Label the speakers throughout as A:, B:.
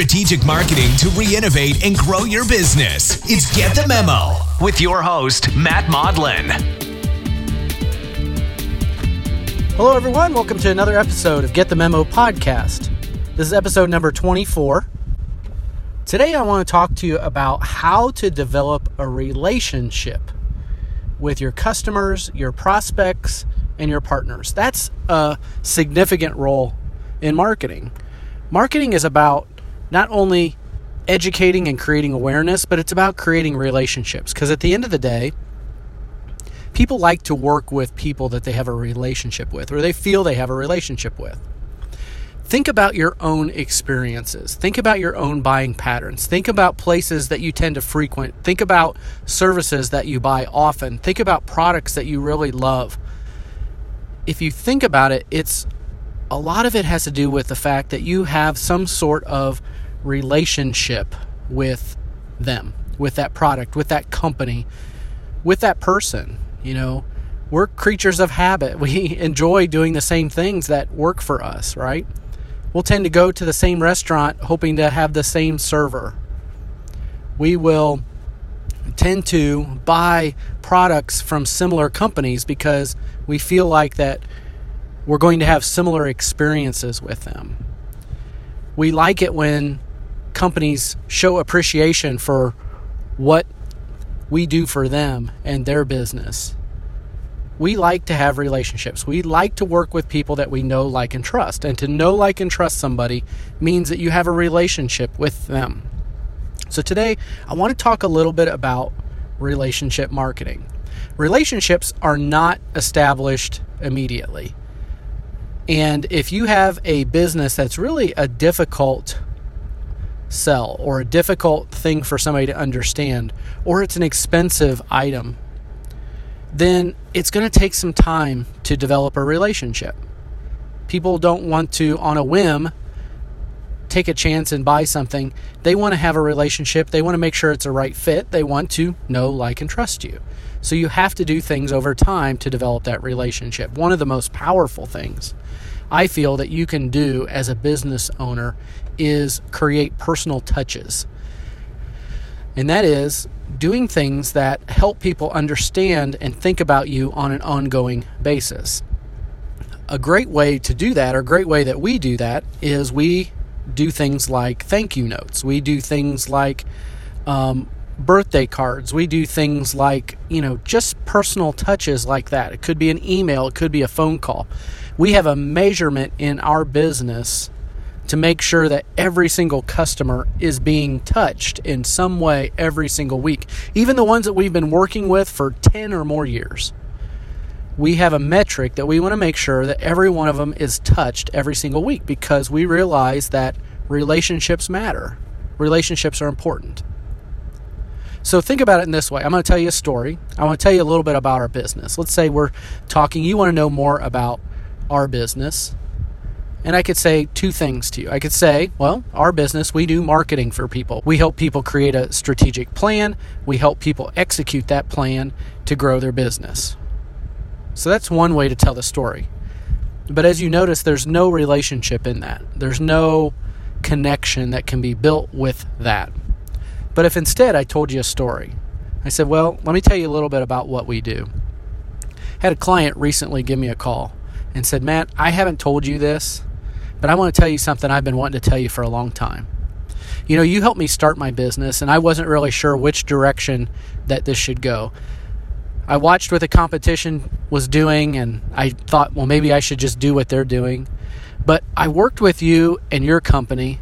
A: strategic marketing to re innovate and grow your business. It's Get the Memo with your host, Matt Mauldin.
B: Hello, everyone. Welcome to another episode of Get the Memo podcast. This is episode number 24. Today, I want to talk to you about how to develop a relationship with your customers, your prospects, and your partners. That's a significant role in marketing. Marketing is about not only educating and creating awareness, but it's about creating relationships. Because at the end of the day, people like to work with people that they have a relationship with or they feel they have a relationship with. Think about your own experiences. Think about your own buying patterns. Think about places that you tend to frequent. Think about services that you buy often. Think about products that you really love. If you think about it, it's a lot of it has to do with the fact that you have some sort of relationship with them, with that product, with that company, with that person. You know, we're creatures of habit. We enjoy doing the same things that work for us, right? We'll tend to go to the same restaurant hoping to have the same server. We will tend to buy products from similar companies because we feel like that we're going to have similar experiences with them. We like it when companies show appreciation for what we do for them and their business. We like to have relationships. We like to work with people that we know, like, and trust. And to know, like, and trust somebody means that you have a relationship with them. So, today I want to talk a little bit about relationship marketing. Relationships are not established immediately. And if you have a business that's really a difficult sell or a difficult thing for somebody to understand, or it's an expensive item, then it's going to take some time to develop a relationship. People don't want to, on a whim, take a chance and buy something. They want to have a relationship. They want to make sure it's a right fit. They want to know, like, and trust you. So you have to do things over time to develop that relationship. One of the most powerful things I feel that you can do as a business owner is create personal touches. And that is doing things that help people understand and think about you on an ongoing basis. A great way to do that, or a great way that we do that, is we do things like thank you notes. We do things like um, birthday cards. We do things like, you know, just personal touches like that. It could be an email, it could be a phone call. We have a measurement in our business to make sure that every single customer is being touched in some way every single week, even the ones that we've been working with for 10 or more years. We have a metric that we want to make sure that every one of them is touched every single week because we realize that relationships matter. Relationships are important. So think about it in this way. I'm going to tell you a story. I want to tell you a little bit about our business. Let's say we're talking, you want to know more about our business. And I could say two things to you. I could say, well, our business, we do marketing for people. We help people create a strategic plan. We help people execute that plan to grow their business. So that's one way to tell the story. But as you notice, there's no relationship in that. There's no connection that can be built with that. But if instead I told you a story, I said, well, let me tell you a little bit about what we do. Had a client recently give me a call and said, Matt, I haven't told you this, but I want to tell you something I've been wanting to tell you for a long time. You know, you helped me start my business, and I wasn't really sure which direction that this should go. I watched what the competition was doing, and I thought, well, maybe I should just do what they're doing. But I worked with you and your company,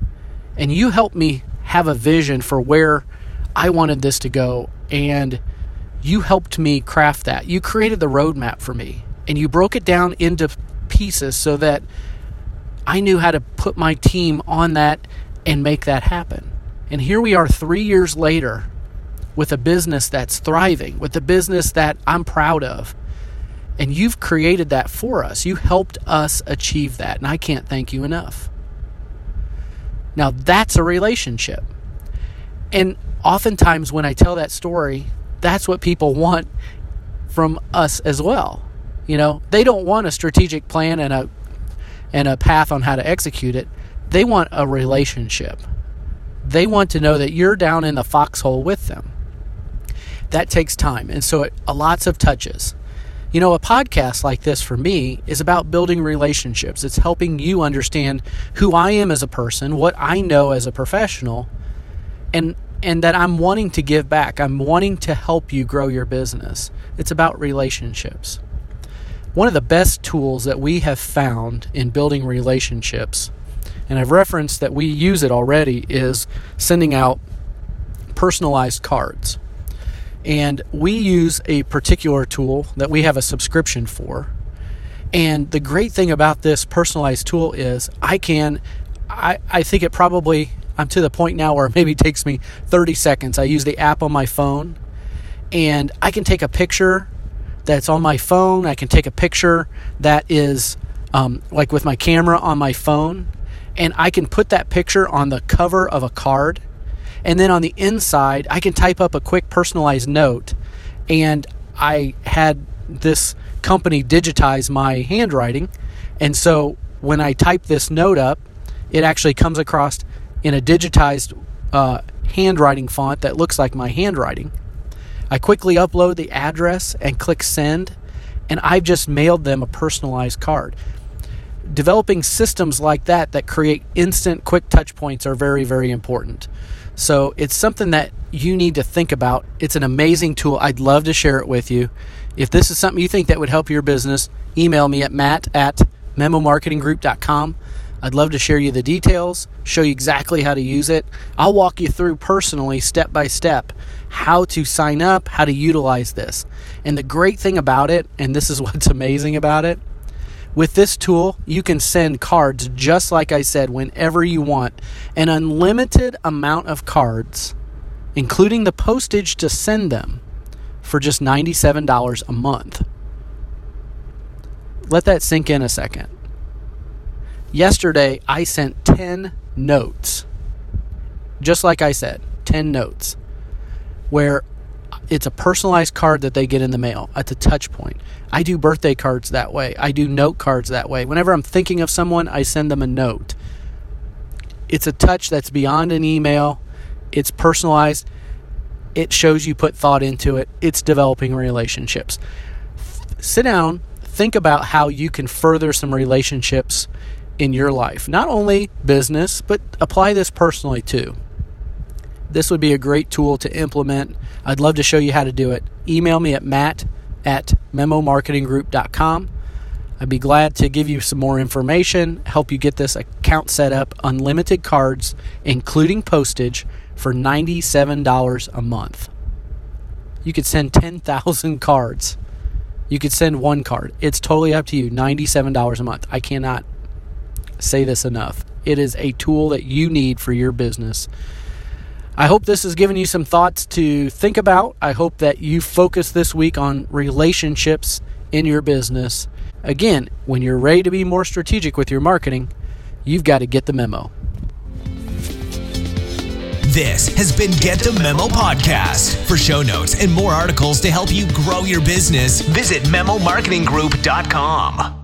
B: and you helped me have a vision for where I wanted this to go. And you helped me craft that. You created the roadmap for me, and you broke it down into pieces so that I knew how to put my team on that and make that happen. And here we are three years later with a business that's thriving, with a business that I'm proud of. And you've created that for us. You helped us achieve that. And I can't thank you enough. Now, that's a relationship. And oftentimes, when I tell that story, that's what people want from us as well. You know, they don't want a strategic plan and a and a path on how to execute it. They want a relationship. They want to know that you're down in the foxhole with them. That takes time. And so, it, lots of touches. You know, a podcast like this for me is about building relationships. It's helping you understand who I am as a person, what I know as a professional, and and that I'm wanting to give back. I'm wanting to help you grow your business. It's about relationships. One of the best tools that we have found in building relationships, and I've referenced that we use it already, is sending out personalized cards. And we use a particular tool that we have a subscription for. And the great thing about this personalized tool is I can, I, I think it probably, I'm to the point now where maybe it takes me 30 seconds. I use the app on my phone and I can take a picture that's on my phone. I can take a picture that is um, like with my camera on my phone, and I can put that picture on the cover of a card. And then on the inside, I can type up a quick personalized note. And I had this company digitize my handwriting. And so when I type this note up, it actually comes across in a digitized uh, handwriting font that looks like my handwriting. I quickly upload the address and click send, and I've just mailed them a personalized card. Developing systems like that that create instant quick touch points are very, very important. So it's something that you need to think about. It's an amazing tool. I'd love to share it with you. If this is something you think that would help your business, email me at matt at memomarketinggroup.com. I'd love to share you the details, show you exactly how to use it. I'll walk you through personally, step by step, how to sign up, how to utilize this. And the great thing about it, and this is what's amazing about it, with this tool, you can send cards just like I said whenever you want, an unlimited amount of cards, including the postage to send them, for just $97 a month. Let that sink in a second. Yesterday, I sent 10 notes. Just like I said, 10 notes where it's a personalized card that they get in the mail at the touch point. I do birthday cards that way. I do note cards that way. Whenever I'm thinking of someone, I send them a note. It's a touch that's beyond an email. It's personalized. It shows you put thought into it. It's developing relationships. Sit down, think about how you can further some relationships in your life. Not only business, but apply this personally too. This would be a great tool to implement. I'd love to show you how to do it. Email me at matt at memomarketinggroup.com. I'd be glad to give you some more information, help you get this account set up, unlimited cards, including postage, for $97 a month. You could send 10,000 cards. You could send one card. It's totally up to you. $97 a month. I cannot say this enough. It is a tool that you need for your business. I hope this has given you some thoughts to think about. I hope that you focus this week on relationships in your business. Again, when you're ready to be more strategic with your marketing, you've got to get the memo.
A: This has been Get the Memo Podcast. For show notes and more articles to help you grow your business, visit memomarketinggroup.com.